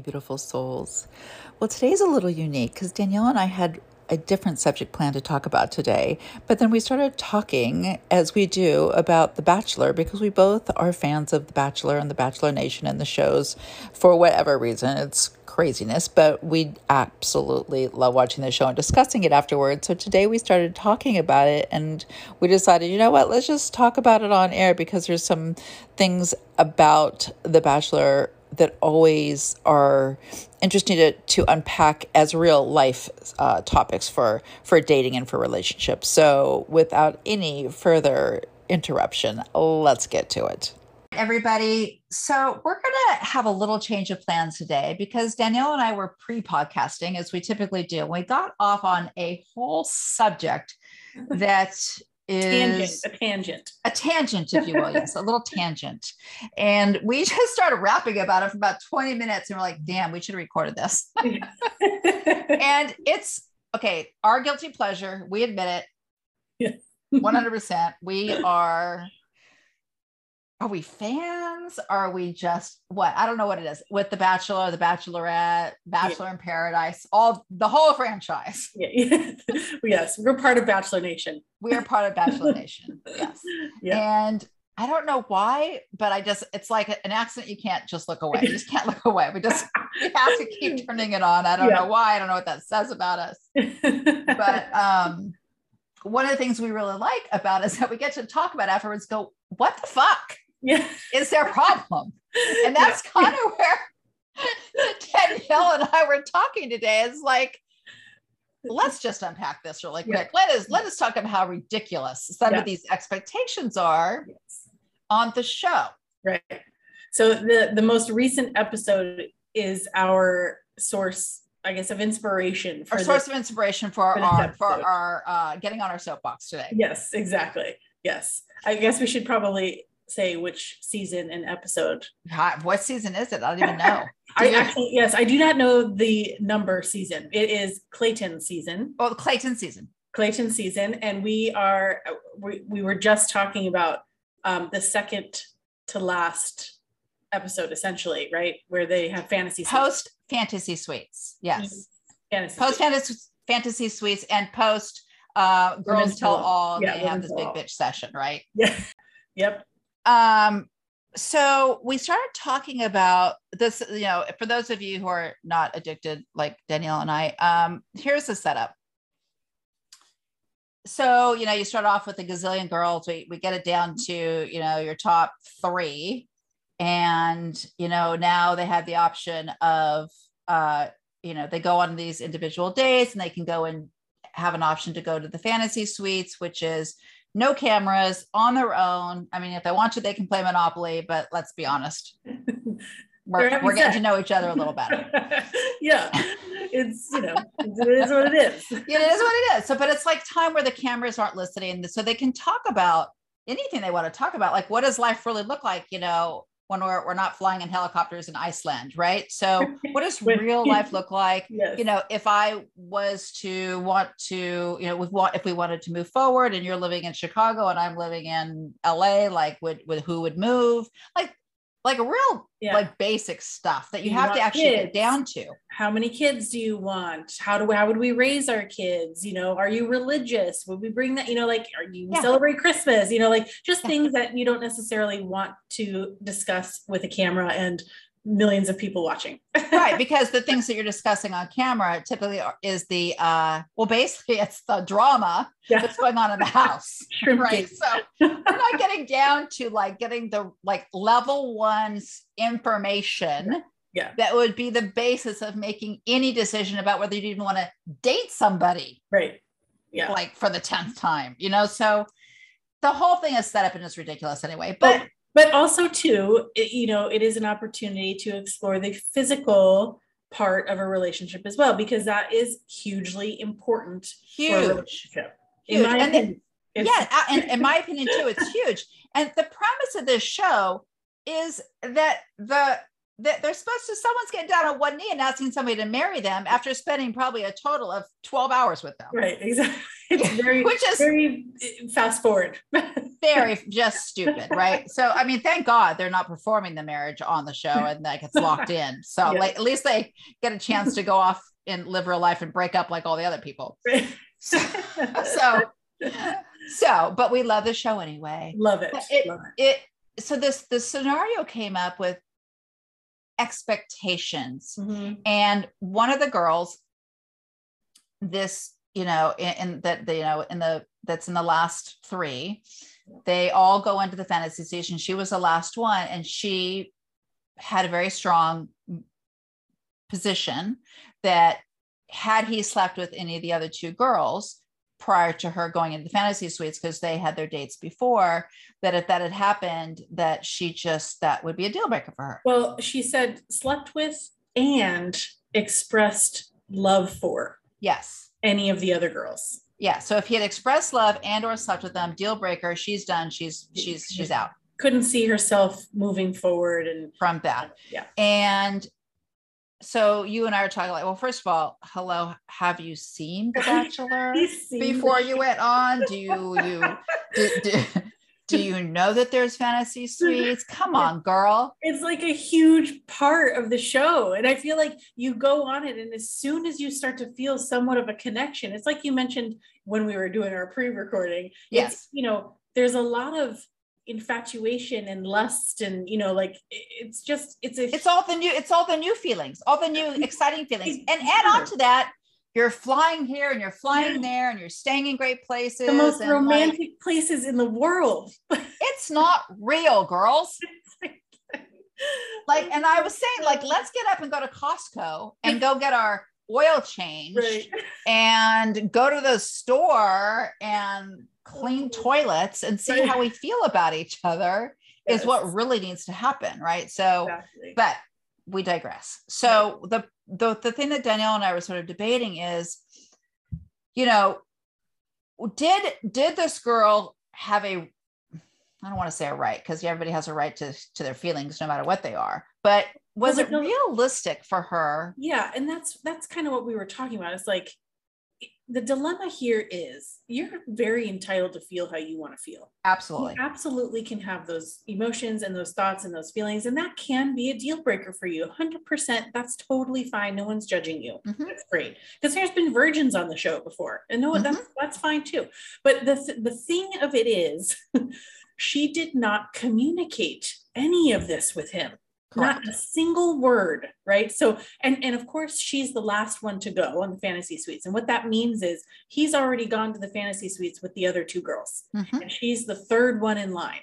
beautiful souls. Well, today's a little unique because Danielle and I had a different subject plan to talk about today, but then we started talking, as we do, about The Bachelor because we both are fans of The Bachelor and The Bachelor Nation and the shows for whatever reason. It's craziness, but we absolutely love watching the show and discussing it afterwards. So today we started talking about it and we decided, you know what, let's just talk about it on air because there's some things about The Bachelor that always are interesting to, to unpack as real life uh, topics for for dating and for relationships. So, without any further interruption, let's get to it. Everybody, so we're going to have a little change of plans today because Danielle and I were pre podcasting as we typically do. We got off on a whole subject that is tangent, a tangent, a tangent, if you will. yes, a little tangent. And we just started rapping about it for about 20 minutes. And we're like, damn, we should have recorded this. and it's okay, our guilty pleasure. We admit it 100%. We are are we fans? Are we just what? I don't know what it is with The Bachelor, The Bachelorette, Bachelor yeah. in Paradise, all the whole franchise. Yeah. yes, we're part of Bachelor Nation. We are part of Bachelor Nation. Yes. Yeah. And I don't know why, but I just, it's like an accident. You can't just look away. You just can't look away. We just we have to keep turning it on. I don't yeah. know why. I don't know what that says about us. but um, one of the things we really like about is that we get to talk about afterwards, go, what the fuck? Yeah. is their problem. And that's yeah. kind of where Danielle and I were talking today. It's like, let's just unpack this really quick. Yeah. Let us let us talk about how ridiculous some of these expectations are yes. on the show. Right. So the the most recent episode is our source, I guess, of inspiration. For our source of inspiration for, for our for our uh, getting on our soapbox today. Yes, exactly. Yes, I guess we should probably say which season and episode. What season is it? I don't even know. I actually, yes, I do not know the number season. It is Clayton season. Oh, Clayton season. Clayton season, and we are we, we were just talking about um, the second to last episode, essentially, right, where they have fantasy post fantasy suites. Yes, fantasy post fantasy fantasy suites and post uh, girls tell all. Yeah, they have this big all. bitch session, right? Yeah. Yep. Um, so we started talking about this, you know, for those of you who are not addicted like Danielle and I, um, here's the setup. So, you know, you start off with a gazillion girls, we, we get it down to, you know, your top three. And, you know, now they have the option of, uh, you know, they go on these individual dates and they can go and have an option to go to the fantasy suites, which is no cameras on their own. I mean, if they want to, they can play Monopoly, but let's be honest. We're, we're getting to know each other a little better. yeah. It's, you know, it is what it is. it is what it is. So, but it's like time where the cameras aren't listening. So they can talk about anything they want to talk about. Like, what does life really look like? You know, when we're, we're not flying in helicopters in Iceland, right? So, what does real life look like? Yes. You know, if I was to want to, you know, with what if we wanted to move forward, and you're living in Chicago and I'm living in LA, like, would would who would move? Like, like a real yeah. like basic stuff that you, you have to actually kids. get down to how many kids do you want how do we, how would we raise our kids you know are you religious would we bring that you know like are you yeah. celebrate christmas you know like just things that you don't necessarily want to discuss with a camera and millions of people watching. right, because the things that you're discussing on camera typically is the uh well basically it's the drama yeah. that's going on in the house. right. So we're not getting down to like getting the like level one's information. Yeah. That would be the basis of making any decision about whether you even want to date somebody. Right. Yeah. Like for the 10th time, you know? So the whole thing is set up and it's ridiculous anyway. But but also too it, you know it is an opportunity to explore the physical part of a relationship as well because that is hugely important huge. for a relationship. Huge. in my and opinion yeah uh, and in my opinion too it's huge. And the premise of this show is that the that they're supposed to someone's getting down on one knee and asking somebody to marry them after spending probably a total of 12 hours with them. Right exactly. It's very which is very eh, fast forward very just stupid, right? So I mean, thank God they're not performing the marriage on the show and that gets locked in. So yeah. like at least they get a chance to go off and live real life and break up like all the other people. so, so so but we love the show anyway. Love it. It, love it. it so this the scenario came up with expectations. Mm-hmm. And one of the girls, this, you know, in, in that, you know, in the, that's in the last three, they all go into the fantasy station. She was the last one and she had a very strong position that had he slept with any of the other two girls, prior to her going into the fantasy suites because they had their dates before that if that had happened that she just that would be a deal breaker for her. Well she said slept with and expressed love for yes. any of the other girls yeah so if he had expressed love and or slept with them deal breaker she's done she's she's she's out. Couldn't see herself moving forward and from that. Yeah. And so you and I are talking like, well, first of all, hello, have you seen The Bachelor before you went on? Do you you do, do, do, you know that there's fantasy suites? Come on, girl. It's like a huge part of the show. And I feel like you go on it, and as soon as you start to feel somewhat of a connection, it's like you mentioned when we were doing our pre-recording. Yes. you know, there's a lot of infatuation and lust and you know like it's just it's a it's all the new it's all the new feelings all the new exciting feelings and add on to that you're flying here and you're flying there and you're staying in great places the most romantic like, places in the world it's not real girls like and i was saying like let's get up and go to costco and go get our oil change right. and go to the store and clean toilets and see right. how we feel about each other yes. is what really needs to happen right so exactly. but we digress so the, the the thing that danielle and i were sort of debating is you know did did this girl have a I don't want to say a right because everybody has a right to to their feelings no matter what they are. But was it realistic for her? Yeah, and that's that's kind of what we were talking about. It's like the dilemma here is you're very entitled to feel how you want to feel. Absolutely. You absolutely can have those emotions and those thoughts and those feelings. And that can be a deal breaker for you. 100%. That's totally fine. No one's judging you. Mm-hmm. That's great. Because there's been virgins on the show before. And no, mm-hmm. that's, that's fine too. But the, th- the thing of it is, she did not communicate any of this with him. Correct. Not a single word, right? So, and and of course, she's the last one to go on the fantasy suites, and what that means is he's already gone to the fantasy suites with the other two girls, mm-hmm. and she's the third one in line.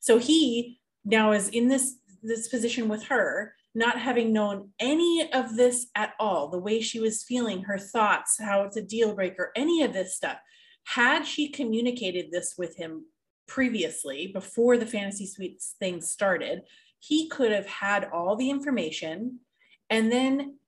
So he now is in this this position with her, not having known any of this at all, the way she was feeling, her thoughts, how it's a deal breaker, any of this stuff. Had she communicated this with him previously, before the fantasy suites thing started, he could have had all the information and then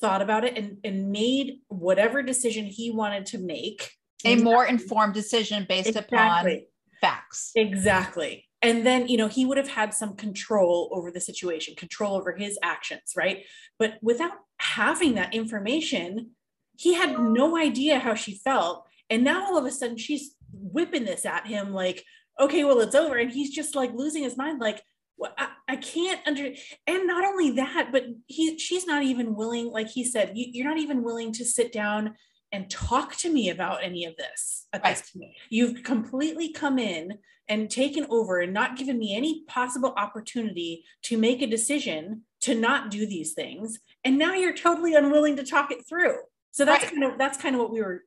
thought about it and, and made whatever decision he wanted to make. A more informed decision based exactly. upon facts. Exactly. And then you know he would have had some control over the situation control over his actions right? But without having that information he had no idea how she felt. And now all of a sudden she's whipping this at him like okay well it's over. And he's just like losing his mind like I, I can't under and not only that but he she's not even willing like he said you, you're not even willing to sit down and talk to me about any of this at right. this point. You've completely come in and taken over and not given me any possible opportunity to make a decision to not do these things. And now you're totally unwilling to talk it through. So that's right. kind of that's kind of what we were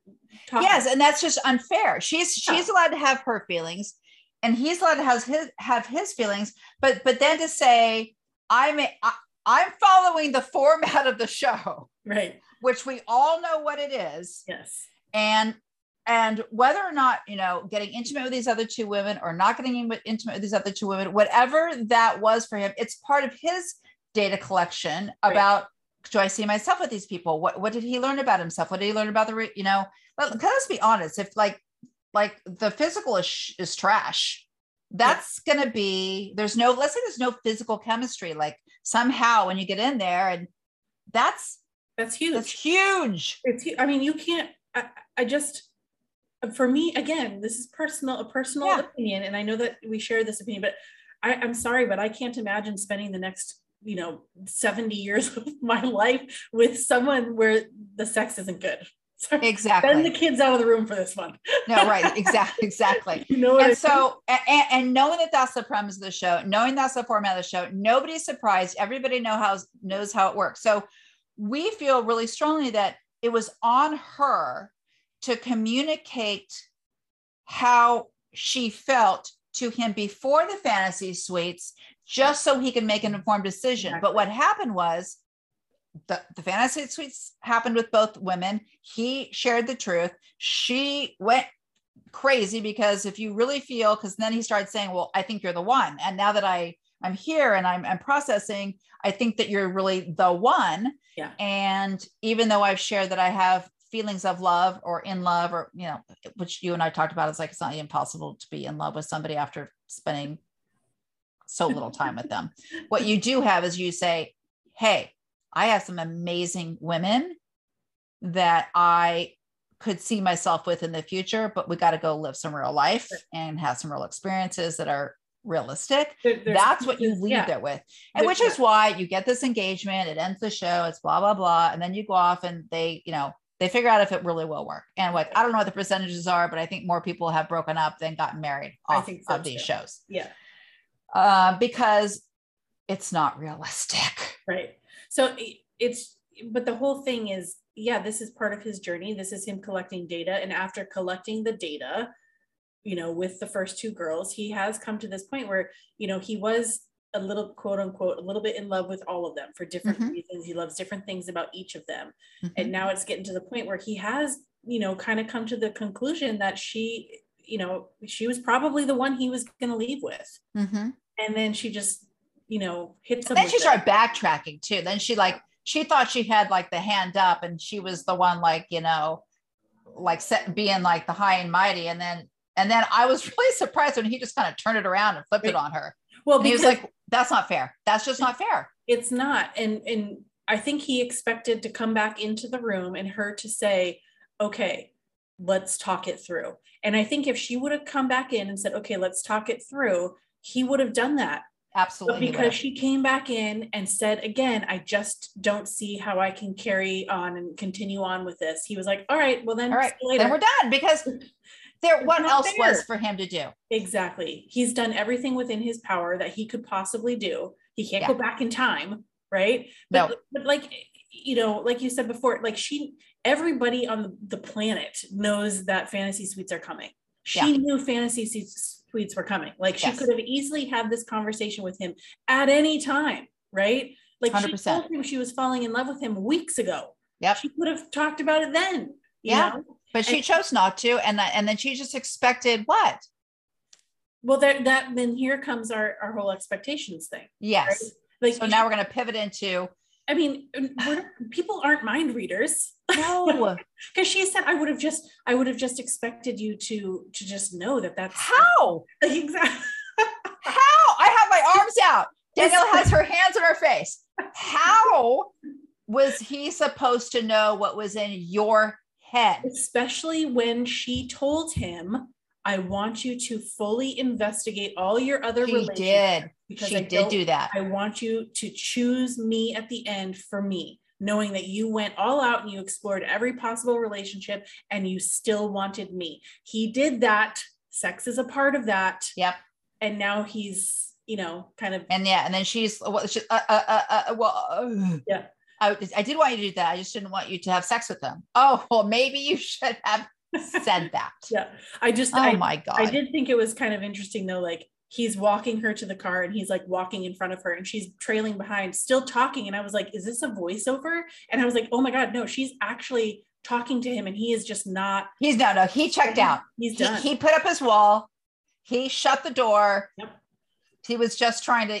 talking. Yes, about. and that's just unfair. She's yeah. she's allowed to have her feelings and he's allowed to have his have his feelings but but then to say i'm a, I, i'm following the format of the show. Right. Which we all know what it is. Yes. And and whether or not you know getting intimate with these other two women or not getting intimate with these other two women whatever that was for him it's part of his data collection right. about do i see myself with these people? What, what did he learn about himself? What did he learn about the you know? Let, let's be honest. If like like the physical is, is trash that's yeah. going to be there's no let's say there's no physical chemistry like somehow when you get in there and that's that's huge that's huge it's i mean you can't I, I just for me, again, this is personal, a personal Yeah. opinion, and I know that we share this opinion, but I, I'm sorry, but I can't imagine spending the next, you know, 70 years of my life with someone where the sex isn't good. Sorry. Send the kids out of the room for this one. No, right. Exactly. Exactly. You know what I and mean? so and, and knowing that that's the premise of the show knowing that's the format of the show nobody's surprised everybody know how knows how it works so we feel really strongly that it was on her to communicate how she felt to him before the fantasy suites just so he could make an informed decision but what happened was the, the fantasy suites happened with both women. He shared the truth. She went crazy because if you really feel because then he started saying well i think you're the one. And now that i i'm here and i'm, I'm processing i think that you're really the one. Yeah. and even though i've shared that i have feelings of love or in love or you know which you and i talked about it's like it's not impossible to be in love with somebody after spending so little time with them. What you do have is you say hey i have some amazing women that i could see myself with in the future, but we got to go live some real life and have some real experiences that are realistic. There- That's what you leave yeah. there with. And There- which is why you get this engagement, it ends the show, it's blah, blah, blah. And then you go off and they, you know, they figure out if it really will work. And like, I don't know what the percentages are, but I think more people have broken up than gotten married I off think so of these too. shows Yeah. uh, because it's not realistic. Right. So it's, but the whole thing is, yeah, this is part of his journey. This is him collecting data. And after collecting the data, you know, with the first two girls, he has come to this point where, you know, he was a little quote unquote, a little bit in love with all of them for different Mhm. reasons. He loves different things about each of them. Mhm. And now it's getting to the point where he has, you know, kind of come to the conclusion that she, you know, she was probably the one he was going to leave with. Mhm. And then she just, you know, him. then she it. started backtracking too. Then she like she thought she had like the hand up, and she was the one like you know, like set, being like the high and mighty. And then and then I was really surprised when he just kind of turned it around and flipped it on her. Well, And he was like, "That's not fair. That's just not fair." it's not, and and I think he expected to come back into the room and her to say, "Okay, let's talk it through." And I think if she would have come back in and said, "Okay, let's talk it through," he would have done that. But Absolutely. he because she came back in and said again, I just don't see how I can carry on and continue on with this. He was like, all right, well then, All right, you then later. we're done because there. What else was for him to do? Exactly. He's done everything within his power that he could possibly do. He can't go back in time, right? No. But, but like, you know, like you said before, like she, everybody on the planet knows that fantasy suites are coming. She Yeah. knew fantasy suites suites were coming. Like she Yes. could have easily had this conversation with him at any time, right? Like she 100%. told him she was falling in love with him weeks ago. Yeah, She could have talked about it then. you Yeah. know? But she And- chose not to, and that, and then she just expected what? Well, that that then here comes our our whole expectations thing. Yes. Like So now we're going to pivot into I mean, we're, people aren't mind readers no. because she said, "I would have just, I would have just expected you to to just know that that's How? exactly." How? I have my arms out. Danielle has her hands on her face. How was he supposed to know what was in your head? Especially when she told him, "I want you to fully investigate all your other She relationships did. because She I did do that. I want you to choose me at the end for me." Knowing that you went all out and you explored every possible relationship and you still wanted me. He did that. Sex is a part of that. Yep. and now he's you know kind of And yeah, and then she's well, she, uh, uh, uh, uh, well, Yeah. I, I did want you to do that. I just didn't want you to have sex with them. Oh, well, maybe you should have said that. yeah i just Oh I, my god. I did think it was kind of interesting though like he's walking her to the car and he's like walking in front of her and she's trailing behind still talking and i was like is this a voiceover and i was like oh my god no she's actually talking to him and he is just not He's no, no. He checked out. he's He, done he put up his wall. He shut the door. Yep. He was just trying to,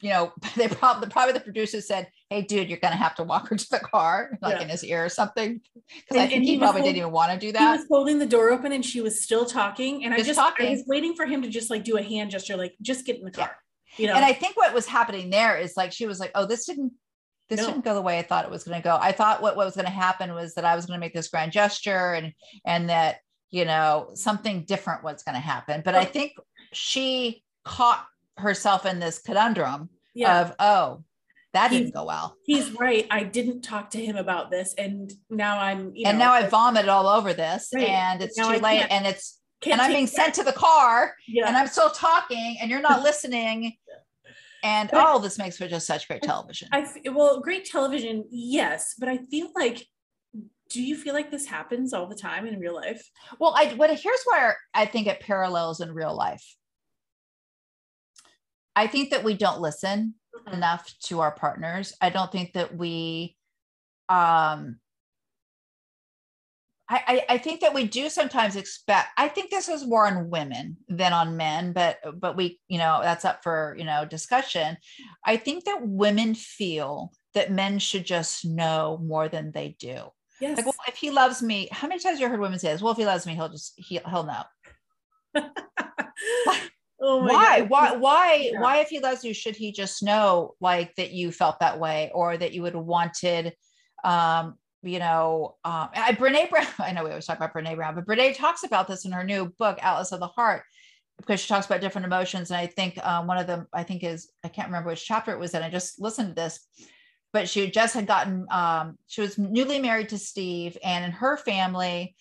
you know, they probably probably the producer said, "Hey, dude, you're gonna have to walk her to the car, like Yeah. in his ear or something," because I think he, he probably hold- didn't even want to do that. he was holding the door open and she was still talking and i Just just talking. i was waiting for him to just like do a hand gesture like just get in the Yeah. car you know And I think what was happening there is like she was like, "Oh, this didn't." this No. didn't go the way I thought it was going to go. I thought what, what was going to happen was that I was going to make this grand gesture and and that you know something different was going to happen. But I think she caught herself in this conundrum Yeah. of oh, that He's- didn't go well, He's right. I didn't talk to him about this. And now I'm, you and know, now I vomited all over this, Right. and it's Now too I late, and it's and I'm being that. sent to the car, Yeah. and I'm still talking, and you're not listening, and But- all this makes for just such great television. I well, great television, yes, but I feel like, do you feel like this happens all the time in real life? Well, I what here's where I think it parallels in real life. I think that we don't listen. Enough to our partners. I don't think that we um I, I, I think that we do sometimes expect i think this is more on women than on men but but we you know that's up for you know discussion i think that women feel that men should just know more than they do Yes. like, well, if he loves me, how many times have you heard women say this? Well, if he loves me, he'll just he, he'll know. oh Why? God. Why? Why? Yeah. Why? If he loves you, should he just know like that you felt that way, or that you would have wanted, um, you know, um, I, Brene Brown. I know we always talk about Brene Brown, but Brene talks about this in her new book, Atlas of the Heart, because she talks about different emotions. And I think um, one of them, I think is I can't remember which chapter it was in. I just listened to this, but she just had gotten. Um, she was newly married to Steve, and in her family,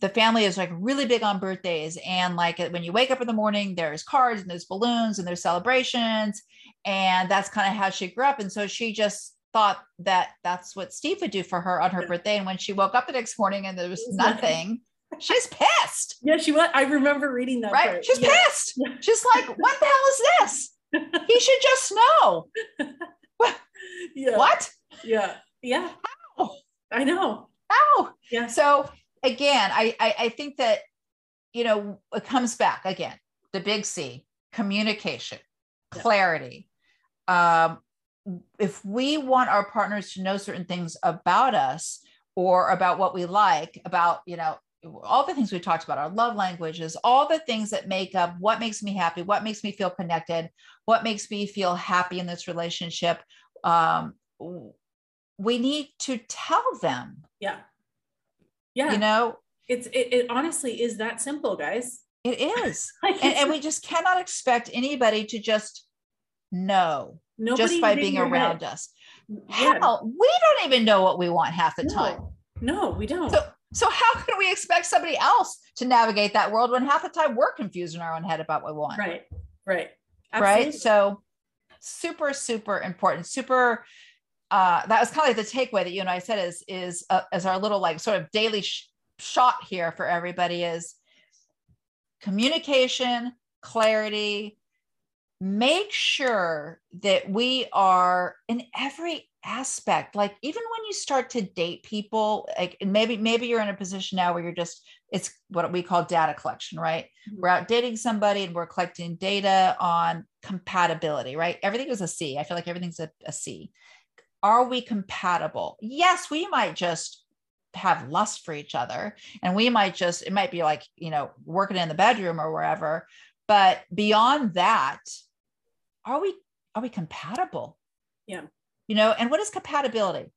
the family is like really big on birthdays and like when you wake up in the morning there's cards and there's balloons and there's celebrations and that's kind of how she grew up and so she just thought that that's what steve would do for her on her Yeah. birthday and when she woke up the next morning and there was nothing. nothing she's pissed Yeah, she was. I remember reading that. right part. she's Yeah. pissed she's like what the hell is this he should just know yeah. what Yeah. Yeah. How? I know. How? Yeah. so again I, I i think that you know it comes back again the big c communication clarity um if we want our partners to know certain things about us or about what we like about you know all the things we talked about our love languages all the things that make up what makes me happy what makes me feel connected what makes me feel happy in this relationship um we need to tell them Yeah. Yeah. you know it's it, it honestly is that simple, guys. it is Like and, and we just cannot expect anybody to just know nobody just by being around head- us Yeah. hell we don't even know what we want half the No. time No, we don't. so so how can we expect somebody else to navigate that world when half the time we're confused in our own head about what we want right. Right. right so super super important super uh that was kind of like the takeaway that you and i said is is uh, as our little like sort of daily sh- shot here for everybody is communication clarity. Make sure that we are in every aspect like even when you start to date people like and maybe maybe you're in a position now where you're just it's what we call data collection right? Mhm. we're out dating somebody and we're collecting data on compatibility right? Everything is a c. I feel like everything's a, a c are we compatible? Yes we might just have lust for each other and we might just it might be like you know working in the bedroom or wherever but beyond that are we are we compatible? Yeah. you know and what is compatibility?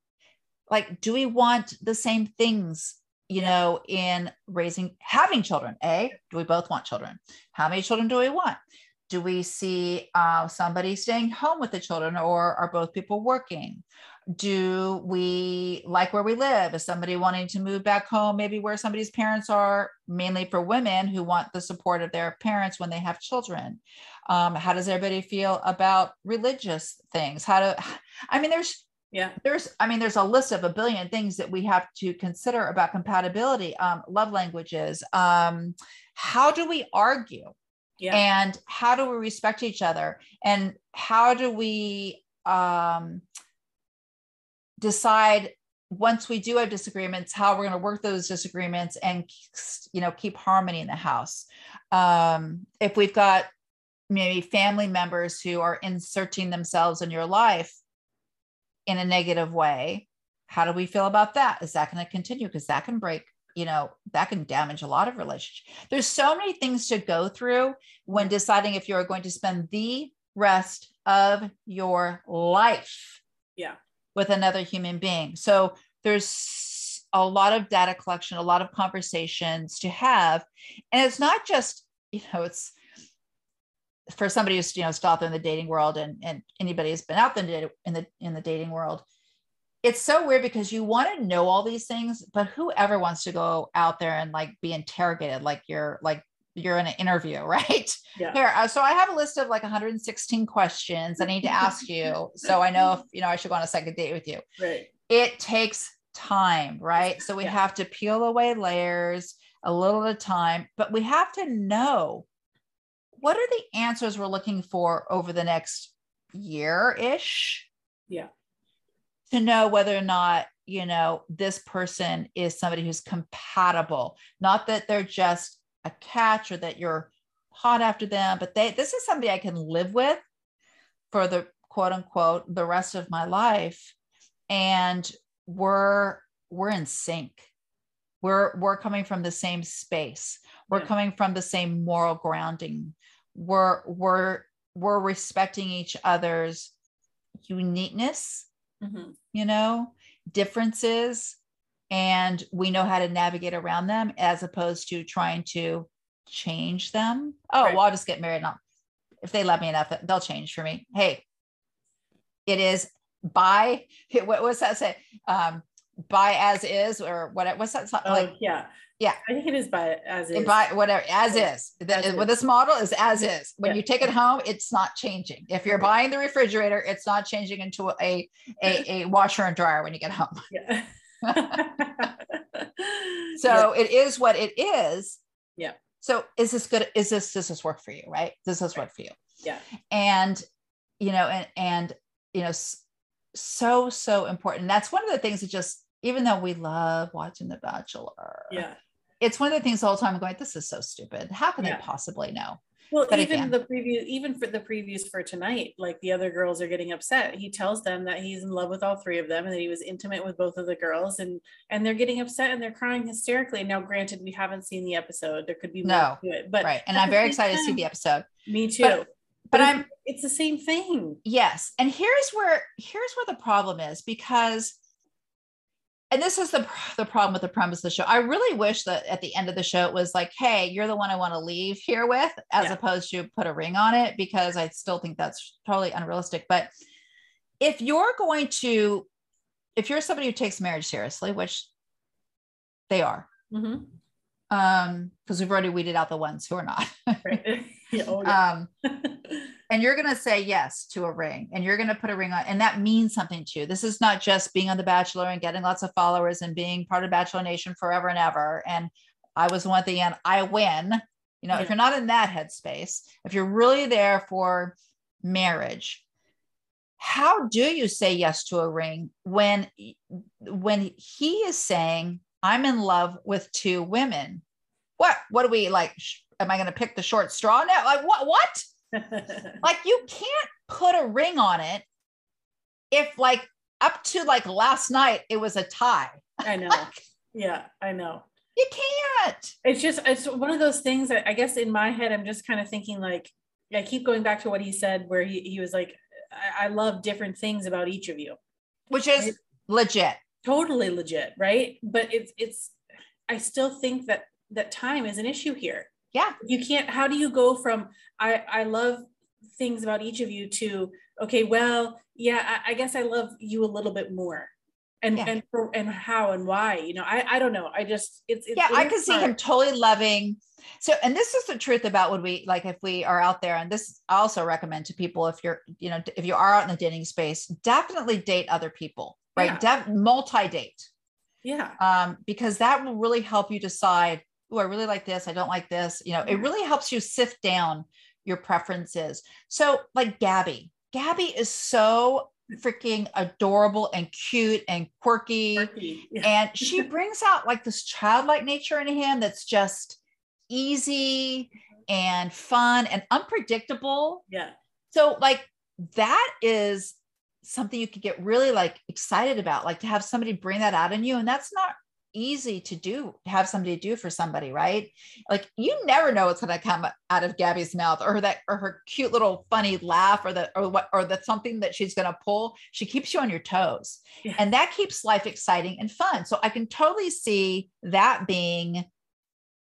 Like do we want the same things you know in raising having children? A do we both want children? How many children do we want do we see uh, somebody staying home with the children or are both people working? Do we like where we live? Is somebody wanting to move back home maybe where somebody's parents are mainly for women who want the support of their parents when they have children? Um, how does everybody feel about religious things? How do i mean there's Yeah. there's i mean there's a list of a billion things that we have to consider about compatibility um, love languages. Um, how do we argue Yeah. and how do we respect each other? And how do we um, decide once we do have disagreements how we're going to work those disagreements and you know keep harmony in the house? Um, if we've got maybe family members who are inserting themselves in your life in a negative way how do we feel about that? Is that going to continue? Because that can break you know that can damage a lot of relationships there's so many things to go through when deciding if you're going to spend the rest of your life Yeah. with another human being. So there's a lot of data collection, a lot of conversations to have. And it's not just, you know, it's for somebody who's, you know, still out there in the dating world and, and anybody who's been out there in the in the dating world. It's so weird because you want to know all these things, but whoever wants to go out there and like be interrogated like you're like you're in an interview, right? Yeah. Here, uh, so I have a list of like 116 questions I need to ask you, so I know if you know I should go on a second date with you. Right. It takes time, right? So we yeah. have to peel away layers a little at a time, but we have to know what are the answers we're looking for over the next year ish. Yeah. To know whether or not you know this person is somebody who's compatible, not that they're just a catch or that you're hot after them, but they this is somebody I can live with for the quote unquote the rest of my life. And we're we're in sync. We're we're coming from the same space. We're yeah. coming from the same moral grounding. We're we're we're respecting each other's uniqueness, mm-hmm. you know, differences, and we know how to navigate around them as opposed to trying to change them. Oh, right. well, I'll just get married now. If they love me enough, they'll change for me. Hey, it is buy what was that say? Um, buy as is or what? What's that? Oh, like, yeah, yeah. I think it is buy as is. Buy whatever as yeah. is. As with is. this model is as is. When yeah. you take it home, it's not changing. If you're buying the refrigerator, it's not changing into a a, a washer and dryer when you get home. Yeah. so it is what it is. Yeah. So is this good? Is this does this work for you? Right? Does this right. work for you? Yeah. And you know, and and you know, so so important. That's one of the things that just even though we love watching The Bachelor. Yeah. It's one of the things all the whole time I'm going, this is so stupid. How can yeah. they possibly know? Well, but even again, the preview, even for the previews for tonight, like the other girls are getting upset. He tells them that he's in love with all three of them and that he was intimate with both of the girls, and and they're getting upset and they're crying hysterically. Now, granted, we haven't seen the episode. There could be more no, to it, but right. And I'm very excited time, to see the episode. Me too. But, but, but I'm it's the same thing. Yes. And here's where here's where the problem is because and this is the the problem with the premise of the show. I really wish that at the end of the show it was like, "Hey, you're the one I want to leave here with," as yeah. opposed to put a ring on it, because I still think that's totally unrealistic. But if you're going to, if you're somebody who takes marriage seriously, which they are, mm-hmm. um, because we've already weeded out the ones who are not. right. oh, yeah. um, and you're going to say yes to a ring and you're going to put a ring on and that means something to you. This is not just being on the bachelor and getting lots of followers and being part of bachelor nation forever and ever. And i was one at the end. I win. You know yeah. if you're not in that headspace if you're really there for marriage how do you say yes to a ring when when he is saying i'm in love with two women what what do we like am i going to pick the short straw now like what what like you can't put a ring on it if like up to like last night it was a tie. I know. like, yeah, I know. You can't. It's just it's one of those things that I guess in my head I'm just kind of thinking like I keep going back to what he said where he, he was like I, I love different things about each of you. Which is right? legit. Totally legit, right? But it's it's I still think that that time is an issue here yeah. You can't how do you go from i i love things about each of you to okay well yeah i, I guess i love you a little bit more. And yeah. and for, and how and why you know i i don't know. I just it's, it's yeah i can see him totally loving. So and this is the truth about when we like if we are out there and this i also recommend to people if you're you know if you are out in the dating space definitely date other people right? Yeah. De- multi-date. Yeah. Um because that will really help you decide oh, I really like this. I don't like this. You know, it mm-hmm. really helps you sift down your preferences. So, like Gabby, Gabby is so freaking adorable and cute and quirky. quirky. Yeah. And she brings out like this childlike nature in him that's just easy mm-hmm. and fun and unpredictable. Yeah. So, like, that is something you could get really like excited about, like to have somebody bring that out in you. And that's not easy to do have somebody do for somebody right? Like you never know what's going to come out of gabby's mouth or that or her cute little funny laugh or the or what or the something that she's going to pull. She keeps you on your toes. Yeah. and that keeps life exciting and fun. So i can totally see that being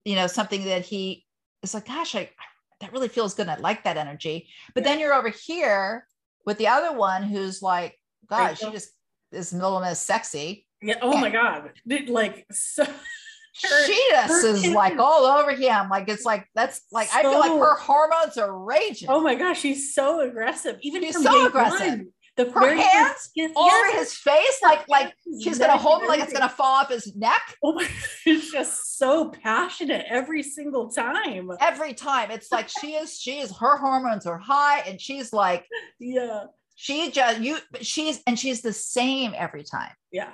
you know something that he is like gosh i that really feels good i like that energy. But yeah. then you're over here with the other one who's like gosh she just is middle as sexy yeah. Oh my God. Like so. Her, she just is like all over him. Like it's like that's like so, I feel like her hormones are raging. Oh my gosh, she's so aggressive. Even she's so aggressive. One, the her hands yes, over his face, like like she's gonna hold it like it's gonna fall off his neck. Oh my! God, she's just so passionate every single time. Every time, it's like she is. She is. Her hormones are high, and she's like, yeah. She just you. She's and she's the same every time. Yeah.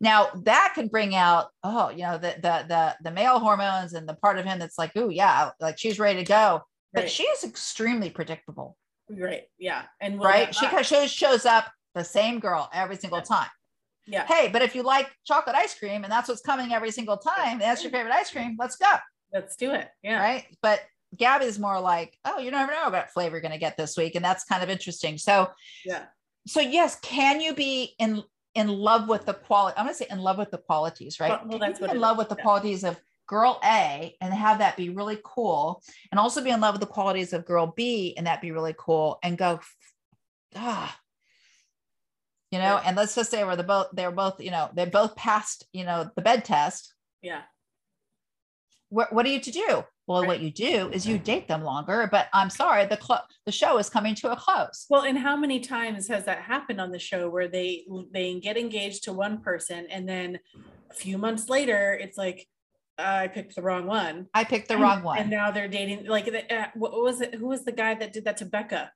Now that can bring out, oh, you know, the the the the male hormones and the part of him that's like, oh yeah, like she's ready to go. But right. she is extremely predictable. Right. Yeah. And right. She shows shows up the same girl every single time. Yeah. Hey, but if you like chocolate ice cream and that's what's coming every single time, that's your favorite ice cream, let's go. Let's do it. Yeah. Right. But Gabby's more like, oh, you never know what flavor you're going to get this week. And that's kind of interesting. So, yeah. So, yes, can you be in in love with the quality. I'm going to say in love with the qualities, right? Well, that's what in love is. with the yeah. qualities of girl A and have that be really cool, and also be in love with the qualities of girl B and that be really cool, and go, ah, you know. And let's just say we're the both they're both you know they both passed you know the bed test. Yeah. What what are you to do? Well, right. what you do is you date them longer, but I'm sorry, the cl- the show is coming to a close. Well, and how many times has that happened on the show where they they get engaged to one person and then a few months later it's like I picked the wrong one. I picked the and, wrong one. And now they're dating like uh, what was it who was the guy that did that to Becca?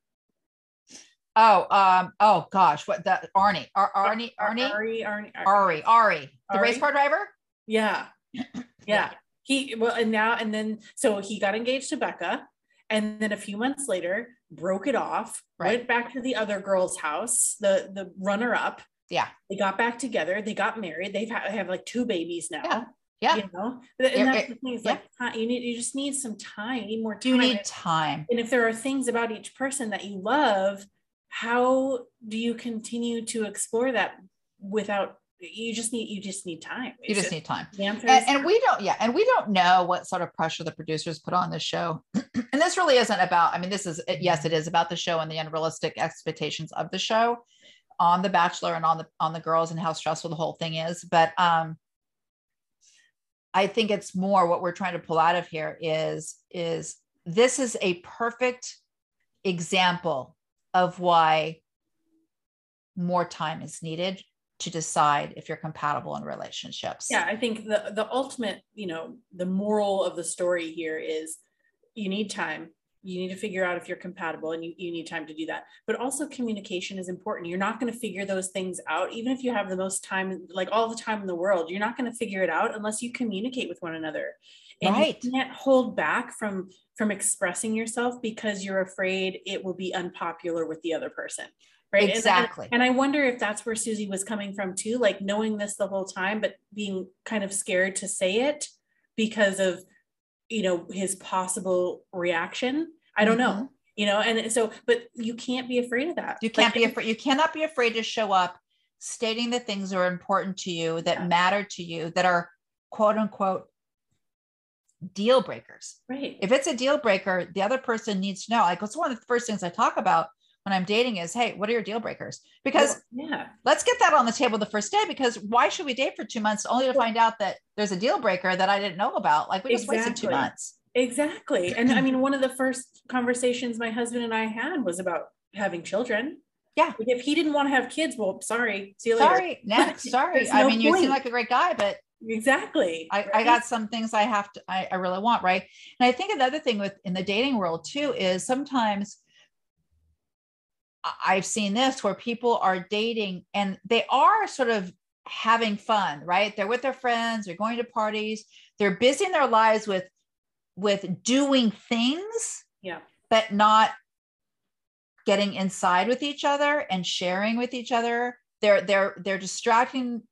Oh, um, oh gosh, what the Arnie, Ar- Arnie, Arnie, Arie, Arnie, Arie, Arie, the race car driver? Yeah. yeah. He well and now and then so he got engaged to becca and then a few months later broke it off right. went back to the other girl's house the the runner up yeah they got back together they got married they've had, have like two babies now yeah yeah. You know, and that's the thing. It's yeah. like you need, you just need some time. You need more time. You need time. And if there are things about each person that you love, how do you continue to explore that without you just need you just need time. You just, just need time. and, and, we don't yeah and we don't know what sort of pressure the producers put on this show. And this really isn't about i mean this is yes it is about the show and the unrealistic expectations of the show on the bachelor and on the on the girls and how stressful the whole thing is but um i think it's more what we're trying to pull out of here is is this is a perfect example of why more time is needed to decide if you're compatible in relationships. Yeah, I think the the ultimate, you know, the moral of the story here is you need time. You need to figure out if you're compatible and you, you need time to do that. But also communication is important. You're not going to figure those things out, even if you have the most time, like all the time in the world, you're not going to figure it out unless you communicate with one another. And right. you can't hold back from from expressing yourself because you're afraid it will be unpopular with the other person right? Exactly. and, and, i wonder if that's where susie was coming from too like knowing this the whole time but being kind of scared to say it because of you know his possible reaction. I don't mm-hmm. know you know and so but you can't be afraid of that. You can't like, be afraid you cannot be afraid to show up stating the things that are important to you that yeah. matter to you that are quote unquote deal breakers. Right. If it's a deal breaker the other person needs to know. Like it's one of the first things i talk about when I'm dating is, hey, what are your deal breakers? Because well, yeah, let's get that on the table the first day. Because why should we date for two months only to find out that there's a deal breaker that I didn't know about? Like we just exactly. wasted two months. Exactly. And I mean, one of the first conversations my husband and I had was about having children. Yeah. Like if he didn't want to have kids, well, sorry. See you later. Sorry. Next. Sorry. no I mean, point. you seem like a great guy, but exactly I, right? I got some things i have to I, I really want right and i think another thing with in the dating world too is sometimes I've seen this where people are dating and they are sort of having fun, right? They're with their friends, they're going to parties, they're busy in their lives with with doing things, yeah, but not getting inside with each other and sharing with each other. They're they're they're distracting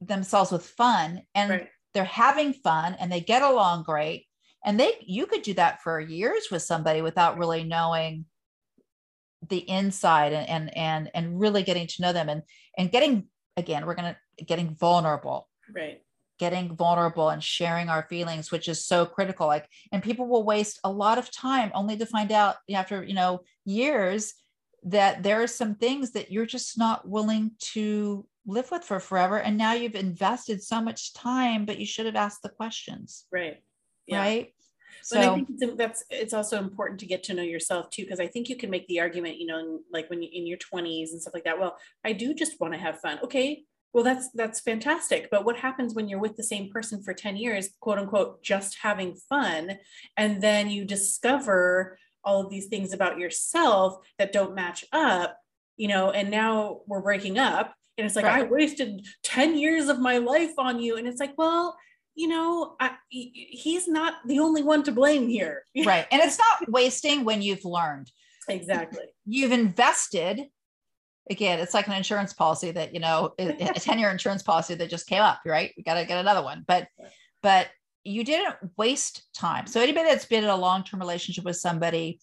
themselves with fun and right. they're having fun and they get along great and they you could do that for years with somebody without really knowing the inside and and and, and really getting to know them and and getting again we're going to getting vulnerable. Right. Getting vulnerable and sharing our feelings which is so critical. Like and people will waste a lot of time only to find out after you know years that there are some things that you're just not willing to live with for forever. And now you've invested so much time but you should have asked the questions. Right. Yeah. right so but I think that's it's also important to get to know yourself too, because I think you can make the argument, you know, in, like when you in your 20s and stuff like that. Well, I do just want to have fun. Okay, well that's that's fantastic. But what happens when you're with the same person for 10 years, quote unquote, just having fun, and then you discover all of these things about yourself that don't match up, you know, and now we're breaking up. And it's like, right. I wasted 10 years of my life on you. And it's like, well, you know, I, he's not the only one to blame here. right. And it's not wasting when you've learned. Exactly. You've invested. Again, it's like an insurance policy that, you know, a 10 year insurance policy that just came up, right? We got to get another one. But, but you didn't waste time. So anybody that's been in a long term relationship with somebody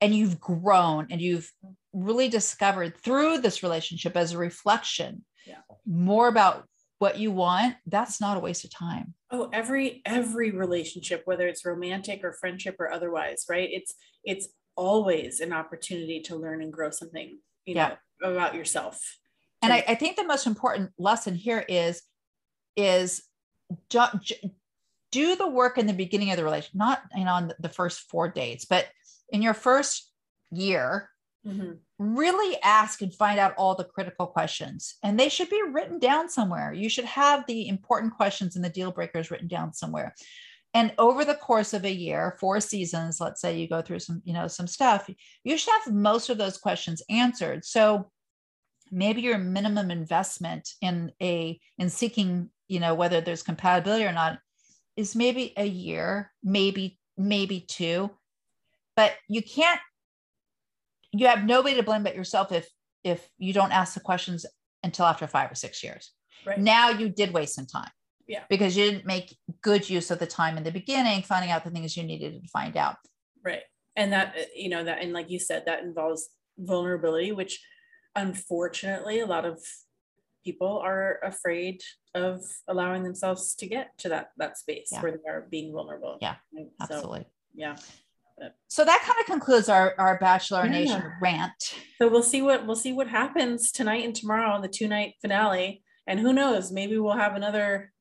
and you've grown and you've really discovered through this relationship as a reflection yeah. more about what you want that's not a waste of time oh every every relationship whether it's romantic or friendship or otherwise right it's it's always an opportunity to learn and grow something you yeah. know about yourself and I, I, think the most important lesson here is is do, do the work in the beginning of the relationship not you know on the first four dates but in your first year mm-hmm. Really ask and find out all the critical questions. And they should be written down somewhere. You should have the important questions and the deal breakers written down somewhere. And over the course of a year, four seasons, let's say you go through some, you know, some stuff, you should have most of those questions answered. So maybe your minimum investment in a in seeking, you know, whether there's compatibility or not is maybe a year, maybe maybe two. But you can't you have nobody to blame but yourself if if you don't ask the questions until after five or six years. Right. Now you did waste some time. Yeah. Because you didn't make good use of the time in the beginning, finding out the things you needed to find out. Right. And that, uh, you know, that, and like you said, that involves vulnerability, which unfortunately a lot of people are afraid of allowing themselves to get to that that space yeah. where they are being vulnerable. Yeah. Absolutely. yeah so that kind of concludes our our bachelor yeah. nation rant so we'll see what we'll see what happens tonight and tomorrow on the two night finale and who knows maybe we'll have another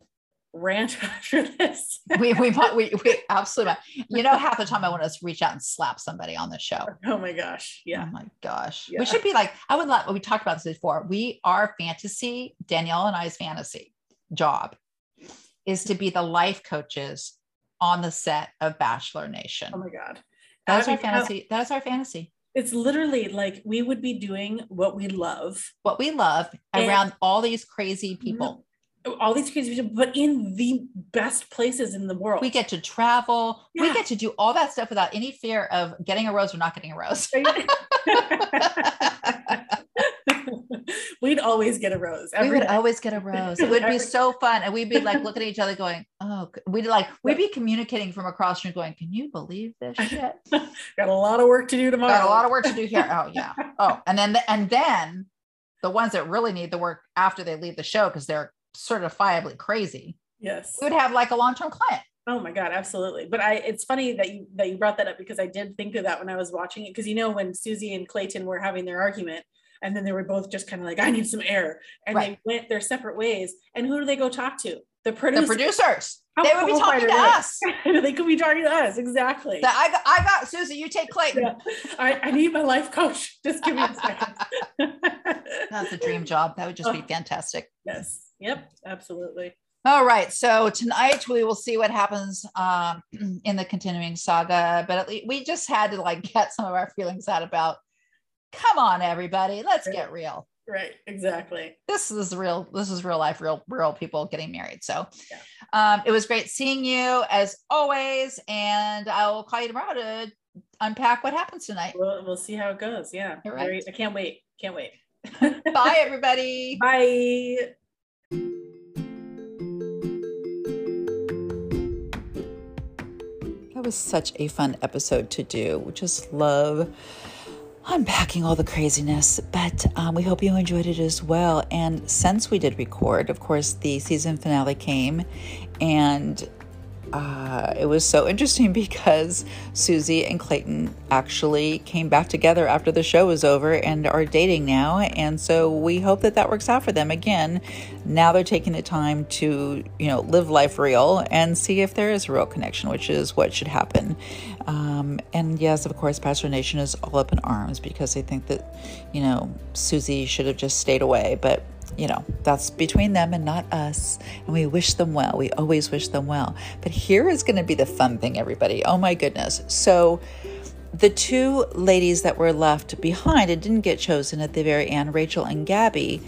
rant after this we we, we we absolutely you know half the time i want to reach out and slap somebody on the show oh my gosh yeah oh my gosh yeah. we should be like i would love we talked about this before we are fantasy danielle and i's fantasy job is to be the life coaches on the set of Bachelor Nation. Oh my God. That's our fantasy. That's our fantasy. It's literally like we would be doing what we love. What we love and around all these crazy people. Mm-hmm. All these crazy people, but in the best places in the world. We get to travel. Yeah. We get to do all that stuff without any fear of getting a rose or not getting a rose. we'd always get a rose. we would always get a rose. It would be so fun. And we'd be like looking at each other going, oh, we'd like, we'd be communicating from across the room going, can you believe this shit? Got a lot of work to do tomorrow. Got a lot of work to do here. Oh yeah. Oh, and then, the, and then the ones that really need the work after they leave the show, because they're certifiably crazy. Yes. We would have like a long-term client. Oh my God, absolutely. But I it's funny that you that you brought that up because I did think of that when I was watching it. Because you know, when Susie and Clayton were having their argument, and then they were both just kind of like, I need some air. And right. they went their separate ways. And who do they go talk to? The producers. The producers. How they would be talking to us. they could be talking to us. Exactly. That I, got, I got Susie, you take Clayton. Yeah. I, I need my life coach. Just give me a second. That's a dream job. That would just be oh. fantastic. Yes. Yep. Absolutely. All right. So tonight we will see what happens um, in the continuing saga, but at least we just had to like get some of our feelings out about come on everybody let's right. get real. Right exactly. This is real this is real life real real people getting married so yeah. um, it was great seeing you as always and i will call you tomorrow to unpack what happens tonight. We'll, we'll see how it goes yeah. Right. Very, i can't wait can't wait. Bye everybody. Bye. That was such a fun episode to do. Just love unpacking all the craziness, but um, we hope you enjoyed it as well. And since we did record, of course, the season finale came, and uh, it was so interesting because Susie and Clayton actually came back together after the show was over and are dating now. And so we hope that that works out for them. Again, now they're taking the time to, you know, live life real and see if there is a real connection, which is what should happen. Um, and yes, of course, Bachelor Nation is all up in arms because they think that, you know, Susie should have just stayed away. But you know, that's between them and not us. And we wish them well. We always wish them well. But here is going to be the fun thing, everybody. Oh my goodness. So, the two ladies that were left behind and didn't get chosen at the very end, Rachel and Gabby,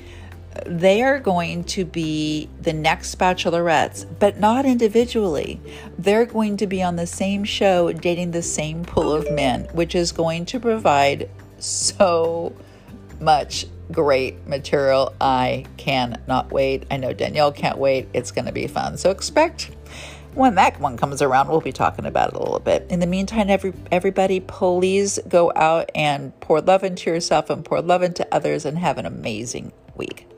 they are going to be the next bachelorettes, but not individually. They're going to be on the same show, dating the same pool of men, which is going to provide so much great material. I cannot wait. I know Danielle can't wait. It's going to be fun. So expect when that one comes around, we'll be talking about it a little bit. In the meantime, every everybody, please go out and pour love into yourself and pour love into others and have an amazing week.